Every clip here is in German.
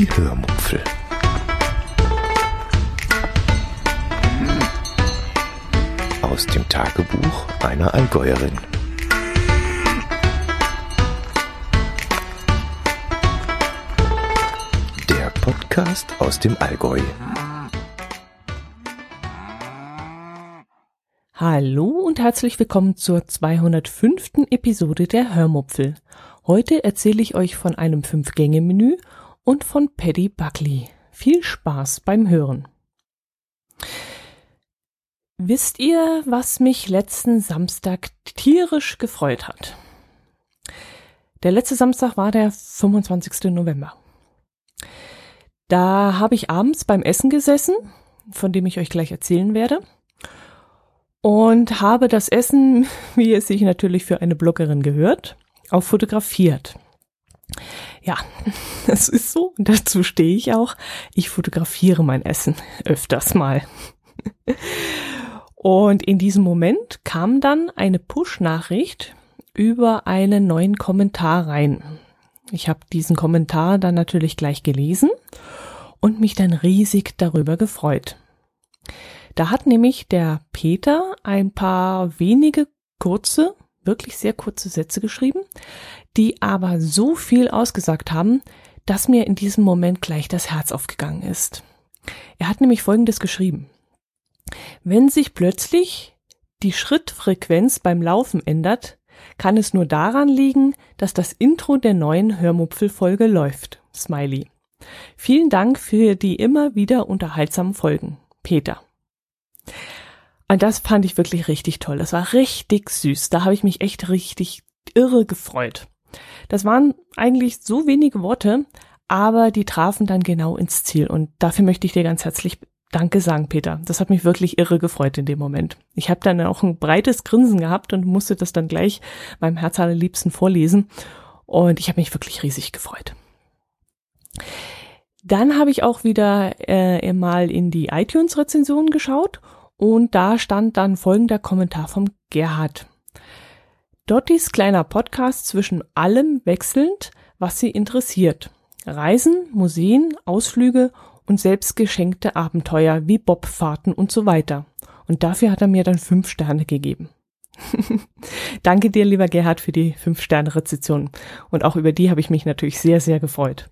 Die Hörmupfel. Aus dem Tagebuch einer Allgäuerin. Der Podcast aus dem Allgäu. Hallo und herzlich willkommen zur 205. Episode der Hörmupfel. Heute erzähle ich euch von einem Fünf-Gänge-Menü und von Paddy Buckley. Viel Spaß beim Hören. Wisst ihr, was mich letzten Samstag tierisch gefreut hat? Der letzte Samstag war der 25. November. Da habe ich abends beim Essen gesessen, von dem ich euch gleich erzählen werde und habe das Essen, wie es sich natürlich für eine Bloggerin gehört, auch fotografiert. Ja, das ist so dazu stehe ich auch. Ich fotografiere mein Essen öfters mal. Und in diesem Moment kam dann eine Push-Nachricht über einen neuen Kommentar rein. Ich habe diesen Kommentar dann natürlich gleich gelesen und mich dann riesig darüber gefreut. Da hat nämlich der Peter ein paar wenige kurze, wirklich sehr kurze Sätze geschrieben, die aber so viel ausgesagt haben, dass mir in diesem Moment gleich das Herz aufgegangen ist. Er hat nämlich Folgendes geschrieben. Wenn sich plötzlich die Schrittfrequenz beim Laufen ändert, kann es nur daran liegen, dass das Intro der neuen Hörmupfelfolge läuft. Smiley. Vielen Dank für die immer wieder unterhaltsamen Folgen. Peter. Und das fand ich wirklich richtig toll. Das war richtig süß. Da habe ich mich echt richtig irre gefreut. Das waren eigentlich so wenige Worte, aber die trafen dann genau ins Ziel. Und dafür möchte ich dir ganz herzlich Danke sagen, Peter. Das hat mich wirklich irre gefreut in dem Moment. Ich habe dann auch ein breites Grinsen gehabt und musste das dann gleich meinem Herz allerliebsten vorlesen. Und ich habe mich wirklich riesig gefreut. Dann habe ich auch wieder äh, mal in die iTunes-Rezension geschaut und da stand dann folgender Kommentar vom Gerhard. Dottis kleiner Podcast zwischen allem wechselnd, was sie interessiert. Reisen, Museen, Ausflüge und selbstgeschenkte Abenteuer wie Bobfahrten und so weiter. Und dafür hat er mir dann fünf Sterne gegeben. Danke dir, lieber Gerhard, für die fünf Sterne Rezession. Und auch über die habe ich mich natürlich sehr, sehr gefreut.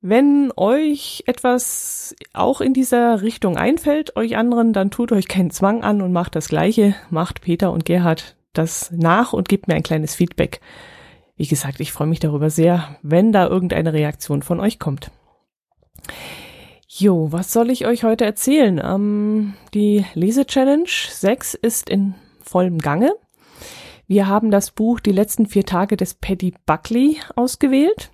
Wenn euch etwas auch in dieser Richtung einfällt, euch anderen, dann tut euch keinen Zwang an und macht das Gleiche. Macht Peter und Gerhard das nach und gebt mir ein kleines Feedback. Wie gesagt, ich freue mich darüber sehr, wenn da irgendeine Reaktion von euch kommt. Jo, was soll ich euch heute erzählen? Ähm, die Lese-Challenge 6 ist in vollem Gange. Wir haben das Buch Die letzten vier Tage des Paddy Buckley ausgewählt.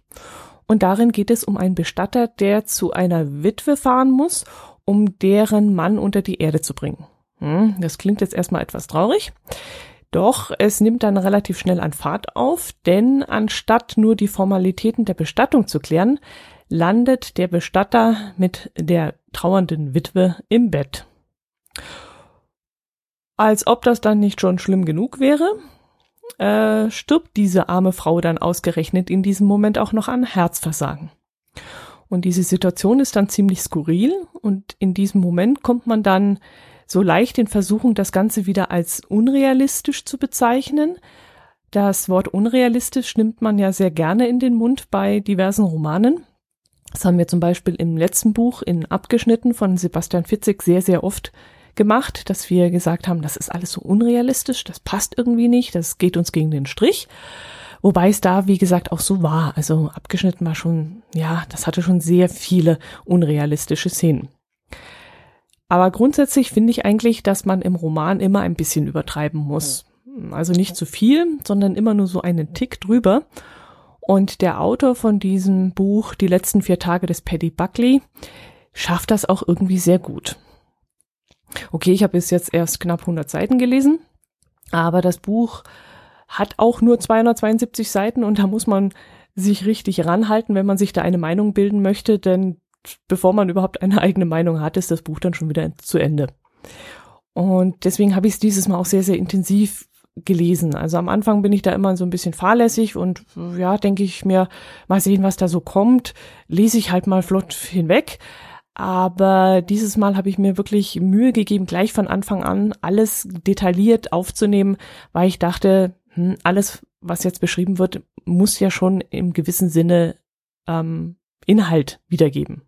Und darin geht es um einen Bestatter, der zu einer Witwe fahren muss, um deren Mann unter die Erde zu bringen. Hm, das klingt jetzt erstmal etwas traurig. Doch es nimmt dann relativ schnell an Fahrt auf, denn anstatt nur die Formalitäten der Bestattung zu klären, landet der Bestatter mit der trauernden Witwe im Bett. Als ob das dann nicht schon schlimm genug wäre, äh, stirbt diese arme Frau dann ausgerechnet in diesem Moment auch noch an Herzversagen. Und diese Situation ist dann ziemlich skurril und in diesem Moment kommt man dann so leicht in Versuchung, das Ganze wieder als unrealistisch zu bezeichnen. Das Wort unrealistisch nimmt man ja sehr gerne in den Mund bei diversen Romanen. Das haben wir zum Beispiel im letzten Buch in Abgeschnitten von Sebastian Fitzek sehr, sehr oft gemacht, dass wir gesagt haben, das ist alles so unrealistisch, das passt irgendwie nicht, das geht uns gegen den Strich. Wobei es da, wie gesagt, auch so war. Also abgeschnitten war schon, ja, das hatte schon sehr viele unrealistische Szenen. Aber grundsätzlich finde ich eigentlich, dass man im Roman immer ein bisschen übertreiben muss. Also nicht zu viel, sondern immer nur so einen Tick drüber. Und der Autor von diesem Buch, Die letzten vier Tage des Paddy Buckley, schafft das auch irgendwie sehr gut. Okay, ich habe bis jetzt erst knapp 100 Seiten gelesen, aber das Buch hat auch nur 272 Seiten und da muss man sich richtig ranhalten, wenn man sich da eine Meinung bilden möchte, denn bevor man überhaupt eine eigene Meinung hat, ist das Buch dann schon wieder zu Ende. Und deswegen habe ich es dieses Mal auch sehr, sehr intensiv gelesen. Also am Anfang bin ich da immer so ein bisschen fahrlässig und ja, denke ich mir, mal sehen, was da so kommt, lese ich halt mal flott hinweg. Aber dieses Mal habe ich mir wirklich Mühe gegeben, gleich von Anfang an alles detailliert aufzunehmen, weil ich dachte, hm, alles, was jetzt beschrieben wird, muss ja schon im gewissen Sinne ähm, Inhalt wiedergeben.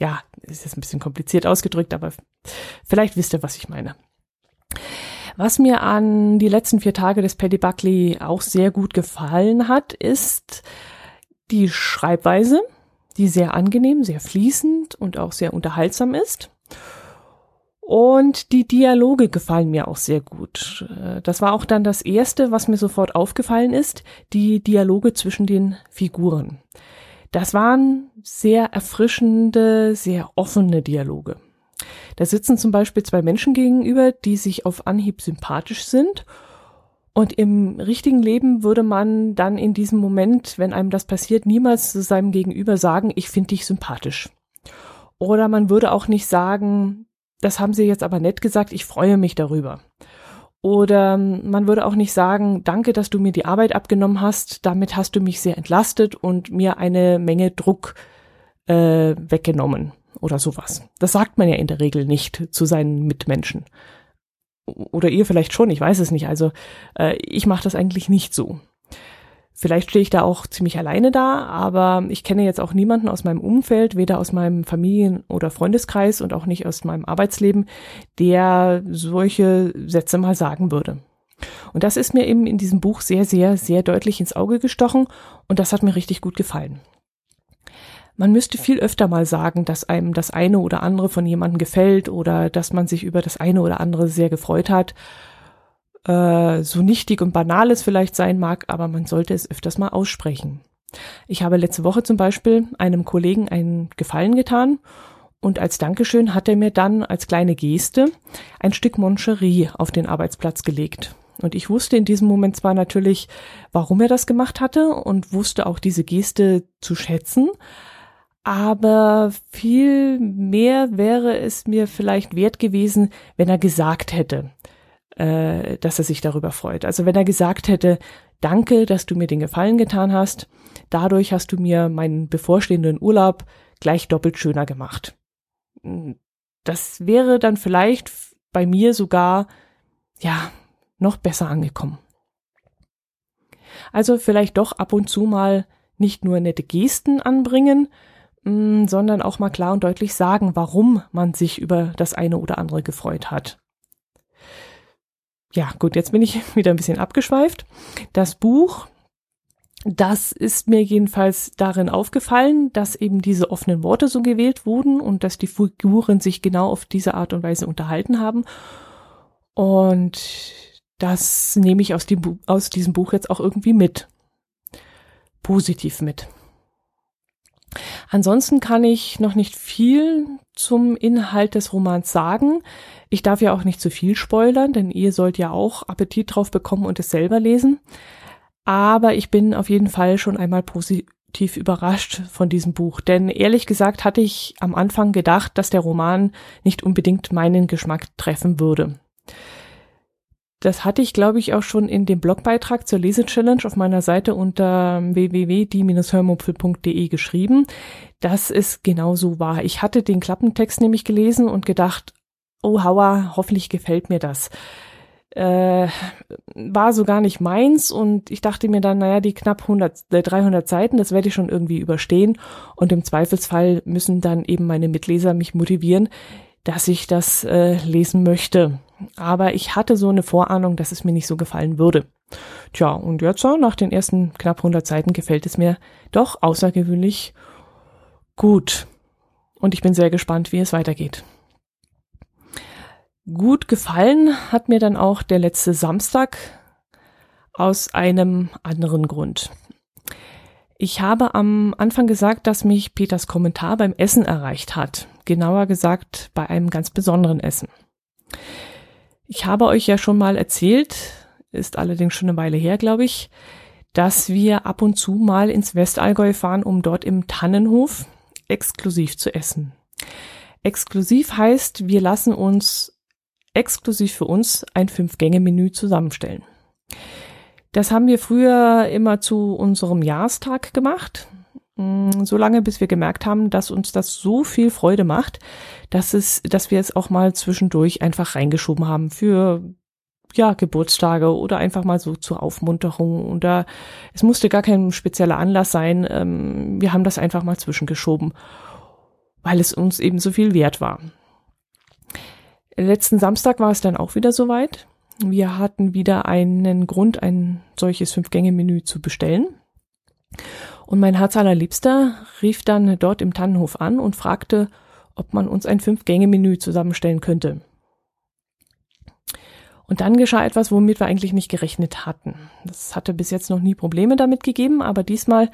Ja, ist jetzt ein bisschen kompliziert ausgedrückt, aber vielleicht wisst ihr, was ich meine. Was mir an die letzten vier Tage des Paddy Buckley auch sehr gut gefallen hat, ist die Schreibweise, die sehr angenehm, sehr fließend und auch sehr unterhaltsam ist. Und die Dialoge gefallen mir auch sehr gut. Das war auch dann das Erste, was mir sofort aufgefallen ist, die Dialoge zwischen den Figuren. Das waren sehr erfrischende, sehr offene Dialoge. Da sitzen zum Beispiel zwei Menschen gegenüber, die sich auf Anhieb sympathisch sind. Und im richtigen Leben würde man dann in diesem Moment, wenn einem das passiert, niemals zu seinem Gegenüber sagen, ich finde dich sympathisch. Oder man würde auch nicht sagen, das haben sie jetzt aber nett gesagt, ich freue mich darüber. Oder man würde auch nicht sagen, danke, dass du mir die Arbeit abgenommen hast, damit hast du mich sehr entlastet und mir eine Menge Druck äh, weggenommen oder sowas. Das sagt man ja in der Regel nicht zu seinen Mitmenschen. Oder ihr vielleicht schon, ich weiß es nicht. Also äh, ich mache das eigentlich nicht so. Vielleicht stehe ich da auch ziemlich alleine da, aber ich kenne jetzt auch niemanden aus meinem Umfeld, weder aus meinem Familien- oder Freundeskreis und auch nicht aus meinem Arbeitsleben, der solche Sätze mal sagen würde. Und das ist mir eben in diesem Buch sehr, sehr, sehr deutlich ins Auge gestochen und das hat mir richtig gut gefallen. Man müsste viel öfter mal sagen, dass einem das eine oder andere von jemandem gefällt oder dass man sich über das eine oder andere sehr gefreut hat äh, so nichtig und banal es vielleicht sein mag, aber man sollte es öfters mal aussprechen. Ich habe letzte Woche zum Beispiel einem Kollegen einen Gefallen getan und als Dankeschön hat er mir dann als kleine Geste ein Stück Moncherie auf den Arbeitsplatz gelegt. Und ich wusste in diesem Moment zwar natürlich, warum er das gemacht hatte und wusste auch diese Geste zu schätzen, aber viel mehr wäre es mir vielleicht wert gewesen, wenn er gesagt hätte, äh, dass er sich darüber freut. Also wenn er gesagt hätte, danke, dass du mir den Gefallen getan hast, dadurch hast du mir meinen bevorstehenden Urlaub gleich doppelt schöner gemacht. Das wäre dann vielleicht bei mir sogar, ja, noch besser angekommen. Also vielleicht doch ab und zu mal nicht nur nette Gesten anbringen, mm, sondern auch mal klar und deutlich sagen, warum man sich über das eine oder andere gefreut hat ja, gut, jetzt bin ich wieder ein bisschen abgeschweift. Das Buch, das ist mir jedenfalls darin aufgefallen, dass eben diese offenen Worte so gewählt wurden und dass die Figuren sich genau auf diese Art und Weise unterhalten haben. Und das nehme ich aus, dem, aus diesem Buch jetzt auch irgendwie mit. Positiv mit. Ansonsten kann ich noch nicht viel zum Inhalt des Romans sagen. Ich darf ja auch nicht zu viel spoilern, denn ihr sollt ja auch Appetit drauf bekommen und es selber lesen. Aber ich bin auf jeden Fall schon einmal positiv überrascht von diesem Buch, denn ehrlich gesagt hatte ich am Anfang gedacht, dass der Roman nicht unbedingt meinen Geschmack treffen würde. Das hatte ich, glaube ich, auch schon in dem Blogbeitrag zur Lese-Challenge auf meiner Seite unter www.die-hörmupfel.de geschrieben, dass es genau so war. Ich hatte den Klappentext nämlich gelesen und gedacht, oh Hauer, hoffentlich gefällt mir das. Äh, war so gar nicht meins und ich dachte mir dann, naja, die knapp 100, äh, 300 Seiten, das werde ich schon irgendwie überstehen und im Zweifelsfall müssen dann eben meine Mitleser mich motivieren, dass ich das äh, lesen möchte aber ich hatte so eine Vorahnung, dass es mir nicht so gefallen würde. Tja, und jetzt nach den ersten knapp 100 Seiten gefällt es mir doch außergewöhnlich gut. Und ich bin sehr gespannt, wie es weitergeht. Gut gefallen hat mir dann auch der letzte Samstag aus einem anderen Grund. Ich habe am Anfang gesagt, dass mich Peters Kommentar beim Essen erreicht hat. Genauer gesagt bei einem ganz besonderen Essen. Ich habe euch ja schon mal erzählt, ist allerdings schon eine Weile her, glaube ich, dass wir ab und zu mal ins Westallgäu fahren, um dort im Tannenhof exklusiv zu essen. Exklusiv heißt, wir lassen uns exklusiv für uns ein Fünf-Gänge-Menü zusammenstellen. Das haben wir früher immer zu unserem Jahrestag gemacht. Mm, so lange, bis wir gemerkt haben, dass uns das so viel Freude macht, dass es, dass wir es auch mal zwischendurch einfach reingeschoben haben für ja, Geburtstage oder einfach mal so zur Aufmunterung. Oder es musste gar kein spezieller Anlass sein. Ähm, wir haben das einfach mal zwischengeschoben, weil es uns eben so viel wert war. Letzten Samstag war es dann auch wieder soweit. Wir hatten wieder einen Grund, ein solches Fünf-Gänge-Menü zu bestellen. Und mein Herz allerliebster rief dann dort im Tannenhof an und fragte, ob man uns ein Fünf-Gänge-Menü zusammenstellen könnte. Und dann geschah etwas, womit wir eigentlich nicht gerechnet hatten. Das hatte bis jetzt noch nie Probleme damit gegeben, aber diesmal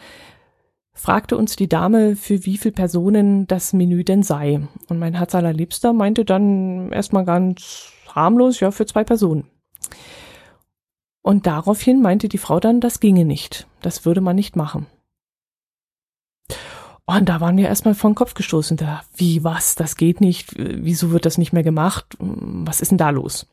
fragte uns die Dame, für wie viele Personen das Menü denn sei. Und mein Herz allerliebster meinte dann erstmal ganz harmlos, ja, für zwei Personen. Und daraufhin meinte die Frau dann, das ginge nicht. Das würde man nicht machen. Und da waren wir erstmal vor den Kopf gestoßen. Da, wie, was, das geht nicht? Wieso wird das nicht mehr gemacht? Was ist denn da los?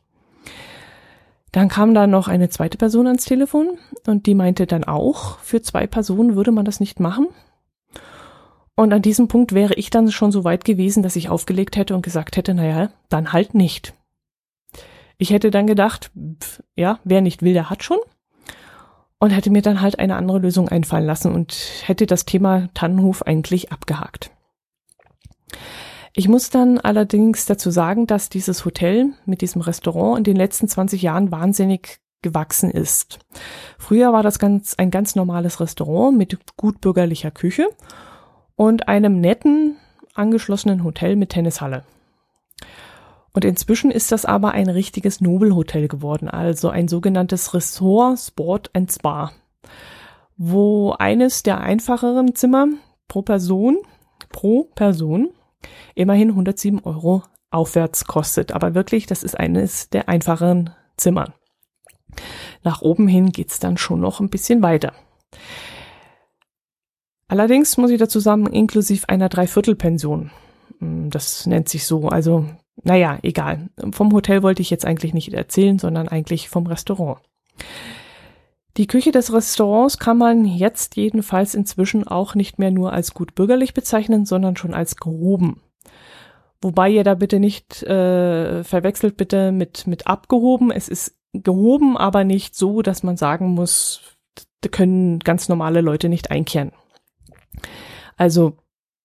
Dann kam da noch eine zweite Person ans Telefon und die meinte dann auch, für zwei Personen würde man das nicht machen. Und an diesem Punkt wäre ich dann schon so weit gewesen, dass ich aufgelegt hätte und gesagt hätte, naja, dann halt nicht. Ich hätte dann gedacht, pf, ja, wer nicht will, der hat schon. Und hätte mir dann halt eine andere Lösung einfallen lassen und hätte das Thema Tannenhof eigentlich abgehakt. Ich muss dann allerdings dazu sagen, dass dieses Hotel mit diesem Restaurant in den letzten 20 Jahren wahnsinnig gewachsen ist. Früher war das ganz, ein ganz normales Restaurant mit gut bürgerlicher Küche und einem netten angeschlossenen Hotel mit Tennishalle. Und inzwischen ist das aber ein richtiges Nobelhotel geworden, also ein sogenanntes Ressort Sport and Spa, wo eines der einfacheren Zimmer pro Person, pro Person immerhin 107 Euro aufwärts kostet. Aber wirklich, das ist eines der einfacheren Zimmern. Nach oben hin geht's dann schon noch ein bisschen weiter. Allerdings muss ich dazu sagen, inklusive einer Dreiviertelpension. Hm, das nennt sich so. Also, naja, egal. Vom Hotel wollte ich jetzt eigentlich nicht erzählen, sondern eigentlich vom Restaurant. Die Küche des Restaurants kann man jetzt jedenfalls inzwischen auch nicht mehr nur als gut bürgerlich bezeichnen, sondern schon als gehoben. Wobei ihr da bitte nicht äh, verwechselt bitte mit, mit abgehoben. Es ist gehoben, aber nicht so, dass man sagen muss, da können ganz normale Leute nicht einkehren. Also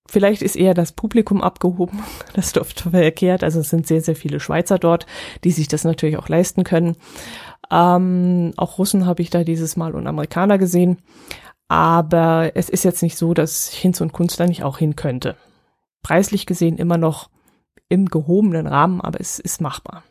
vielleicht ist eher das Publikum abgehoben, das oft verkehrt. Also es sind sehr, sehr viele Schweizer dort, die sich das natürlich auch leisten können. Ähm, auch Russen habe ich da dieses Mal und Amerikaner gesehen. Aber es ist jetzt nicht so, dass Hinz und Kunst da nicht auch hin könnte. Preislich gesehen immer noch im gehobenen Rahmen, aber es ist machbar.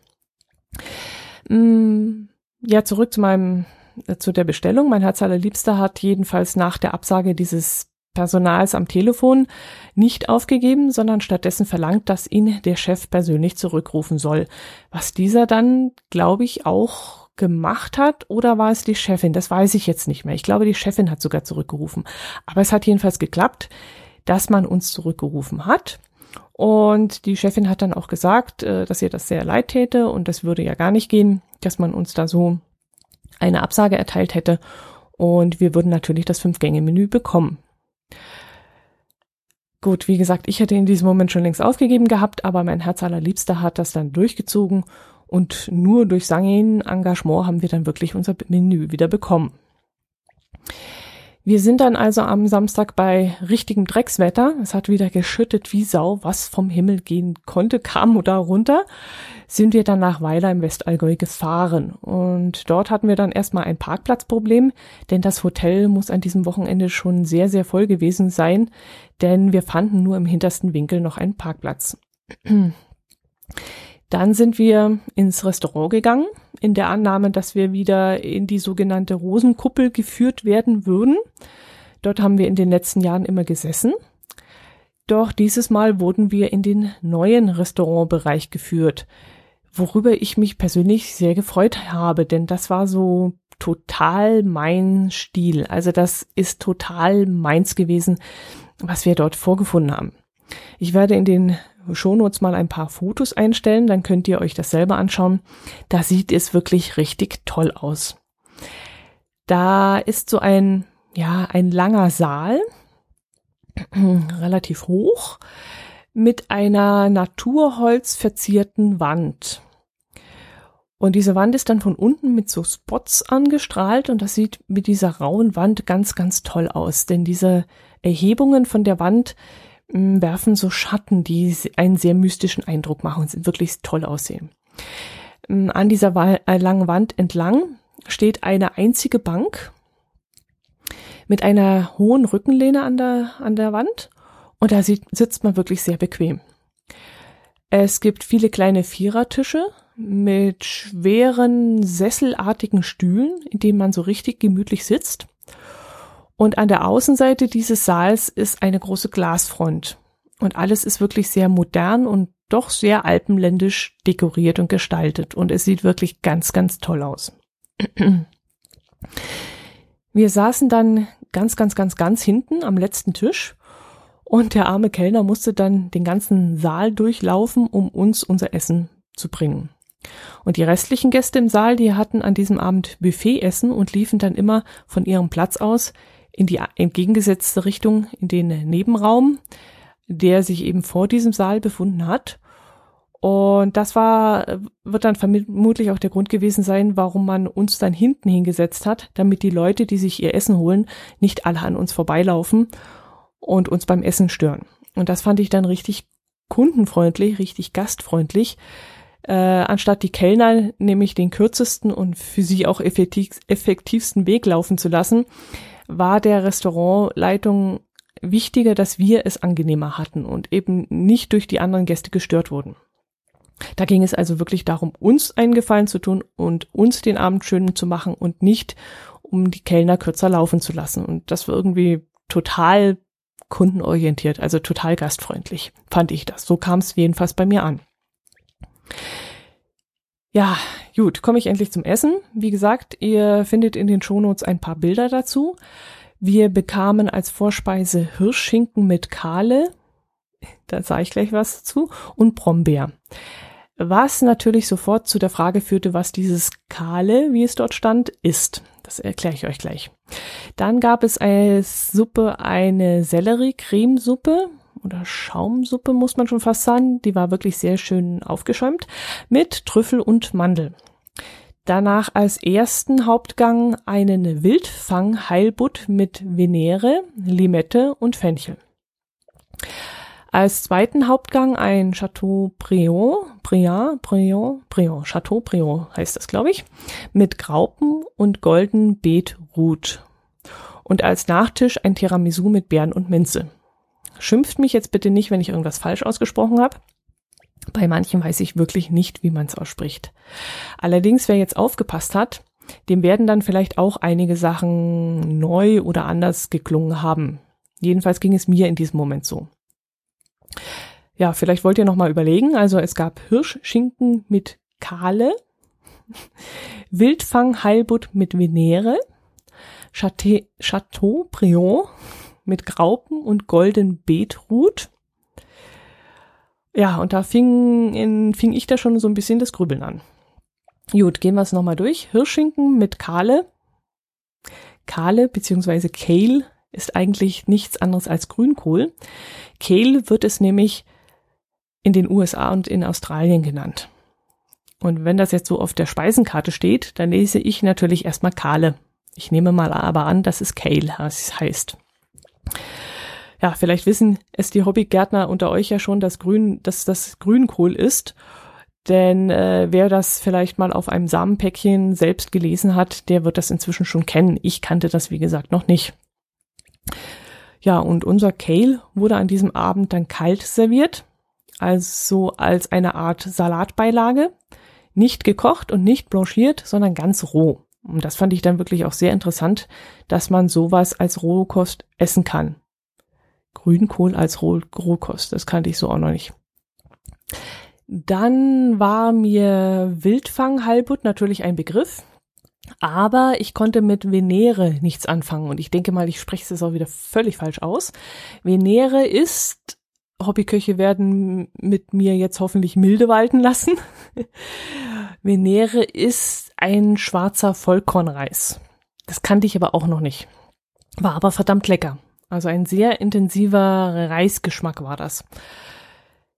Mm, ja, zurück zu meinem, äh, zu der Bestellung. Mein Herz allerliebster hat jedenfalls nach der Absage dieses Personals am Telefon nicht aufgegeben, sondern stattdessen verlangt, dass ihn der Chef persönlich zurückrufen soll. Was dieser dann, glaube ich, auch gemacht hat oder war es die Chefin? Das weiß ich jetzt nicht mehr. Ich glaube, die Chefin hat sogar zurückgerufen. Aber es hat jedenfalls geklappt, dass man uns zurückgerufen hat. Und die Chefin hat dann auch gesagt, äh, dass ihr das sehr leid täte und das würde ja gar nicht gehen, dass man uns da so eine Absage erteilt hätte. Und wir würden natürlich das Fünf-Gänge-Menü bekommen. Gut, wie gesagt, ich hätte in diesem Moment schon längst aufgegeben gehabt, aber mein Herz allerliebster hat das dann durchgezogen und nur durch Sangin Engagement haben wir dann wirklich unser Menü wieder bekommen. Wir sind dann also am Samstag bei richtigem Dreckswetter. Es hat wieder geschüttet wie Sau, was vom Himmel gehen konnte, kam oder runter. Sind wir dann nach Weiler im Westallgäu gefahren. Und dort hatten wir dann erstmal ein Parkplatzproblem, denn das Hotel muss an diesem Wochenende schon sehr, sehr voll gewesen sein, denn wir fanden nur im hintersten Winkel noch einen Parkplatz. Dann sind wir ins Restaurant gegangen, in der Annahme, dass wir wieder in die sogenannte Rosenkuppel geführt werden würden. Dort haben wir in den letzten Jahren immer gesessen. Doch dieses Mal wurden wir in den neuen Restaurantbereich geführt, worüber ich mich persönlich sehr gefreut habe, denn das war so total mein Stil. Also das ist total meins gewesen, was wir dort vorgefunden haben. Ich werde in den Shownotes mal ein paar Fotos einstellen, dann könnt ihr euch das selber anschauen. Da sieht es wirklich richtig toll aus. Da ist so ein, ja, ein langer Saal, relativ hoch, mit einer Naturholz verzierten Wand. Und diese Wand ist dann von unten mit so Spots angestrahlt und das sieht mit dieser rauen Wand ganz, ganz toll aus. Denn diese Erhebungen von der Wand werfen so Schatten, die einen sehr mystischen Eindruck machen und wirklich toll aussehen. Hm, an dieser äh, langen Wand entlang steht eine einzige Bank mit einer hohen Rückenlehne an der, an der Wand und da sieht, sitzt man wirklich sehr bequem. Es gibt viele kleine Vierertische mit schweren, sesselartigen Stühlen, in denen man so richtig gemütlich sitzt. Und an der Außenseite dieses Saals ist eine große Glasfront. Und alles ist wirklich sehr modern und doch sehr alpenländisch dekoriert und gestaltet. Und es sieht wirklich ganz, ganz toll aus. Wir saßen dann ganz, ganz, ganz, ganz hinten am letzten Tisch und der arme Kellner musste dann den ganzen Saal durchlaufen, um uns unser Essen zu bringen. Und die restlichen Gäste im Saal, die hatten an diesem Abend Buffetessen und liefen dann immer von ihrem Platz aus in die entgegengesetzte Richtung in den Nebenraum, der sich eben vor diesem Saal befunden hat. Und das war, wird dann vermutlich auch der Grund gewesen sein, warum man uns dann hinten hingesetzt hat, damit die Leute, die sich ihr Essen holen, nicht alle an uns vorbeilaufen und uns beim Essen stören. Und das fand ich dann richtig kundenfreundlich, richtig gastfreundlich. Äh, anstatt die Kellner nämlich den kürzesten und für sie auch effektiv, effektivsten Weg laufen zu lassen, war der Restaurantleitung wichtiger, dass wir es angenehmer hatten und eben nicht durch die anderen Gäste gestört wurden. Da ging es also wirklich darum, uns einen Gefallen zu tun und uns den Abend schön zu machen und nicht um die Kellner kürzer laufen zu lassen. Und das war irgendwie total kundenorientiert, also total gastfreundlich, fand ich das. So kam es jedenfalls bei mir an. Ja, gut, komme ich endlich zum Essen. Wie gesagt, ihr findet in den Shownotes ein paar Bilder dazu. Wir bekamen als Vorspeise Hirschschinken mit Kahle, da sage ich gleich was dazu, und Brombeer. Was natürlich sofort zu der Frage führte, was dieses Kahle, wie es dort stand, ist. Das erkläre ich euch gleich. Dann gab es als Suppe eine Sellerie-Cremesuppe oder Schaumsuppe, muss man schon fast sagen. Die war wirklich sehr schön aufgeschäumt mit Trüffel und Mandel. Danach als ersten Hauptgang einen Wildfang-Heilbutt mit Venere, Limette und Fenchel. Als zweiten Hauptgang ein Chateaubriand, Briand, Briand, Briand, Chateaubriand heißt das, glaube ich, mit Graupen und golden Beetrut. Und als Nachtisch ein Tiramisu mit Beeren und Minze. Schimpft mich jetzt bitte nicht, wenn ich irgendwas falsch ausgesprochen habe. Bei manchen weiß ich wirklich nicht, wie man es ausspricht. Allerdings, wer jetzt aufgepasst hat, dem werden dann vielleicht auch einige Sachen neu oder anders geklungen haben. Jedenfalls ging es mir in diesem Moment so. Ja, vielleicht wollt ihr noch mal überlegen. Also es gab Hirschschinken mit Kahle, Wildfang Heilbutt mit Venere, Chateaubriand mit Graupen und golden Beetrut. Ja, und da fing, in, fing ich da schon so ein bisschen das Grübeln an. Gut, gehen wir es nochmal durch. Hirschschinken mit Kahle. Kahle bzw. Kale ist eigentlich nichts anderes als Grünkohl. Kale wird es nämlich in den USA und in Australien genannt. Und wenn das jetzt so auf der Speisenkarte steht, dann lese ich natürlich erstmal Kale. Ich nehme mal aber an, dass es Kale heißt. Ja, vielleicht wissen es die Hobbygärtner unter euch ja schon, dass Grün, dass das Grünkohl ist. Denn äh, wer das vielleicht mal auf einem Samenpäckchen selbst gelesen hat, der wird das inzwischen schon kennen. Ich kannte das, wie gesagt, noch nicht. Ja, und unser Kale wurde an diesem Abend dann kalt serviert, also als eine Art Salatbeilage, nicht gekocht und nicht blanchiert, sondern ganz roh. Und das fand ich dann wirklich auch sehr interessant, dass man sowas als Rohkost essen kann. Grünkohl als Roh Rohkost, das kannte ich so auch noch nicht. Dann war mir Wildfang-Halbut natürlich ein Begriff. Aber ich konnte mit Venere nichts anfangen und ich denke mal, ich spreche es auch wieder völlig falsch aus. Venere ist, Hobbyköche werden mit mir jetzt hoffentlich milde walten lassen. Venere ist ein schwarzer Vollkornreis. Das kannte ich aber auch noch nicht. War aber verdammt lecker. Also ein sehr intensiver Reisgeschmack war das.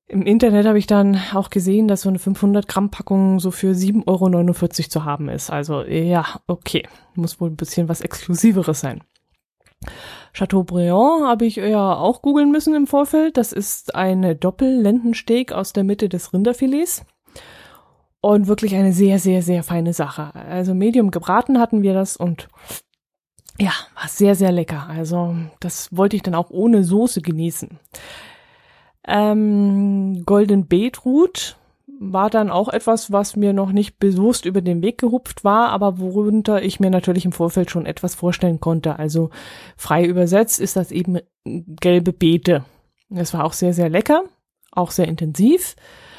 Im Internet habe ich dann auch gesehen, dass so eine 500 Gramm Packung so für 7,49 Euro zu haben ist. Also ja, okay, muss wohl ein bisschen was Exklusiveres sein. Chateaubriand habe ich ja auch googeln müssen im Vorfeld. Das ist eine Doppellendensteak aus der Mitte des Rinderfilets. Und wirklich eine sehr, sehr, sehr feine Sache. Also Medium gebraten hatten wir das und ja, war sehr, sehr lecker. Also das wollte ich dann auch ohne Soße genießen. Ähm, Golden Beetroot war dann auch etwas, was mir noch nicht bewusst über den Weg gehupft war, aber worunter ich mir natürlich im Vorfeld schon etwas vorstellen konnte. Also frei übersetzt ist das eben gelbe Beete. Das war auch sehr, sehr lecker, auch sehr intensiv,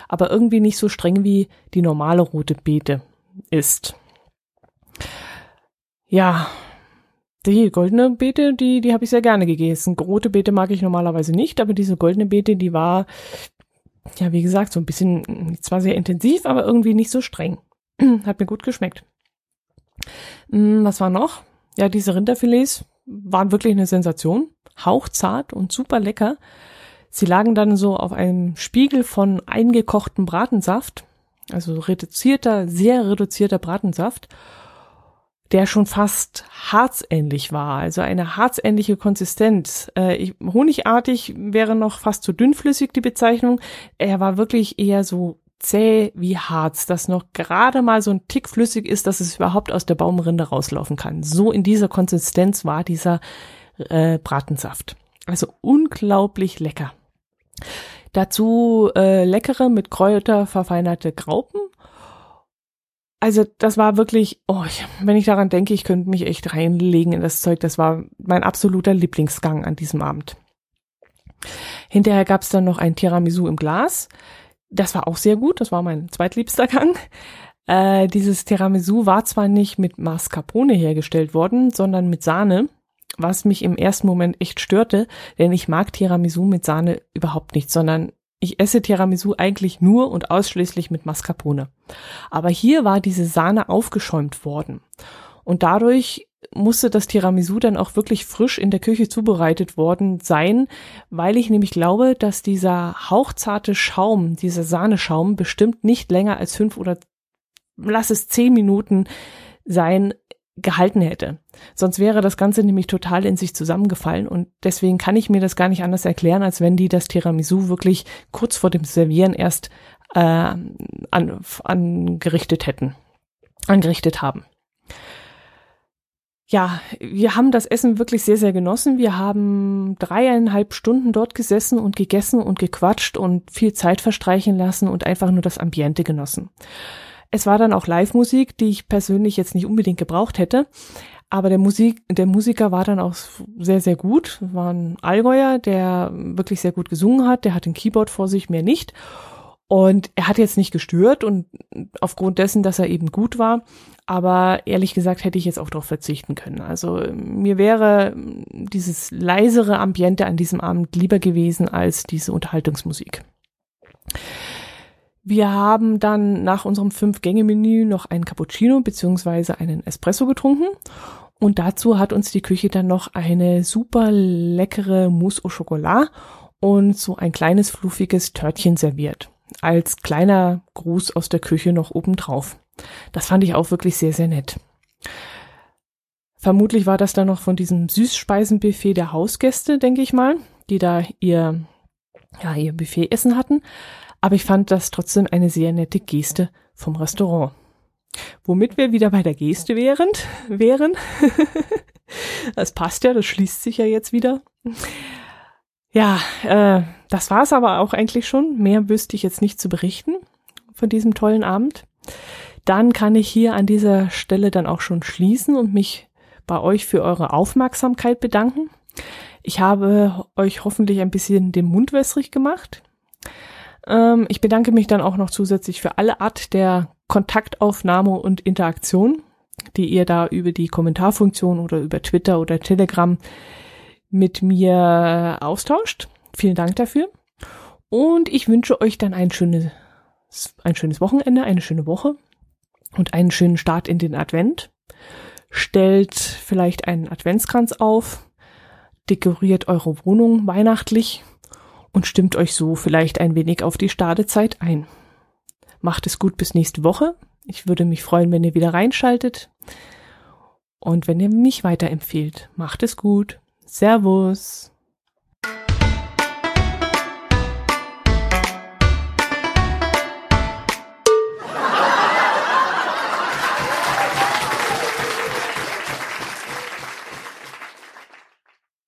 aber irgendwie nicht so streng wie die normale rote Beete ist. Ja, die goldene Beete, die, die habe ich sehr gerne gegessen. Rote Beete mag ich normalerweise nicht, aber diese goldene Beete, die war, ja, wie gesagt, so ein bisschen, zwar sehr intensiv, aber irgendwie nicht so streng. Hat mir gut geschmeckt. Hm, was war noch? Ja, diese Rinderfilets waren wirklich eine Sensation. Hauchzart und super lecker. Sie lagen dann so auf einem Spiegel von eingekochtem Bratensaft, also reduzierter, sehr reduzierter Bratensaft der schon fast harzähnlich war, also eine harzähnliche Konsistenz. Äh, ich, honigartig wäre noch fast zu dünnflüssig die Bezeichnung. Er war wirklich eher so zäh wie Harz, das noch gerade mal so ein Tick flüssig ist, dass es überhaupt aus der Baumrinde rauslaufen kann. So in dieser Konsistenz war dieser äh, Bratensaft. Also unglaublich lecker. Dazu äh, leckere mit Kräuter verfeinerte Graupen also das war wirklich, oh, ich, wenn ich daran denke, ich könnte mich echt reinlegen in das Zeug. Das war mein absoluter Lieblingsgang an diesem Abend. Hinterher gab es dann noch ein Tiramisu im Glas. Das war auch sehr gut. Das war mein zweitliebster Gang. Äh, dieses Tiramisu war zwar nicht mit Mascarpone hergestellt worden, sondern mit Sahne, was mich im ersten Moment echt störte, denn ich mag Tiramisu mit Sahne überhaupt nicht, sondern ich esse Tiramisu eigentlich nur und ausschließlich mit Mascarpone. Aber hier war diese Sahne aufgeschäumt worden. Und dadurch musste das Tiramisu dann auch wirklich frisch in der Küche zubereitet worden sein, weil ich nämlich glaube, dass dieser hauchzarte Schaum, dieser Sahneschaum bestimmt nicht länger als fünf oder lass es zehn Minuten sein, gehalten hätte. Sonst wäre das Ganze nämlich total in sich zusammengefallen und deswegen kann ich mir das gar nicht anders erklären, als wenn die das Tiramisu wirklich kurz vor dem Servieren erst äh, an, angerichtet hätten, angerichtet haben. Ja, wir haben das Essen wirklich sehr, sehr genossen. Wir haben dreieinhalb Stunden dort gesessen und gegessen und gequatscht und viel Zeit verstreichen lassen und einfach nur das Ambiente genossen. Es war dann auch Live-Musik, die ich persönlich jetzt nicht unbedingt gebraucht hätte. Aber der Musik, der Musiker war dann auch sehr, sehr gut. War ein Allgäuer, der wirklich sehr gut gesungen hat. Der hat ein Keyboard vor sich, mehr nicht. Und er hat jetzt nicht gestört und aufgrund dessen, dass er eben gut war. Aber ehrlich gesagt hätte ich jetzt auch darauf verzichten können. Also mir wäre dieses leisere Ambiente an diesem Abend lieber gewesen als diese Unterhaltungsmusik. Wir haben dann nach unserem Fünf-Gänge-Menü noch einen Cappuccino beziehungsweise einen Espresso getrunken. Und dazu hat uns die Küche dann noch eine super leckere Mousse au Chocolat und so ein kleines fluffiges Törtchen serviert. Als kleiner Gruß aus der Küche noch obendrauf. Das fand ich auch wirklich sehr, sehr nett. Vermutlich war das dann noch von diesem Süßspeisenbuffet der Hausgäste, denke ich mal, die da ihr, ja, ihr Buffet essen hatten aber ich fand das trotzdem eine sehr nette Geste vom Restaurant. Womit wir wieder bei der Geste wären, wären. das passt ja, das schließt sich ja jetzt wieder. Ja, äh, das war es aber auch eigentlich schon. Mehr wüsste ich jetzt nicht zu berichten von diesem tollen Abend. Dann kann ich hier an dieser Stelle dann auch schon schließen und mich bei euch für eure Aufmerksamkeit bedanken. Ich habe euch hoffentlich ein bisschen den Mund wässrig gemacht. Ähm, ich bedanke mich dann auch noch zusätzlich für alle Art der Kontaktaufnahme und Interaktion, die ihr da über die Kommentarfunktion oder über Twitter oder Telegram mit mir austauscht. Vielen Dank dafür. Und ich wünsche euch dann ein schönes, ein schönes Wochenende, eine schöne Woche und einen schönen Start in den Advent. stellt vielleicht einen Adventskranz auf, dekoriert eure Wohnung weihnachtlich und stimmt euch so vielleicht ein wenig auf die Stadezeit ein. Macht es gut bis nächste Woche. Ich würde mich freuen, wenn ihr wieder reinschaltet und wenn ihr mich weiterempfehlt. Macht es gut. Servus.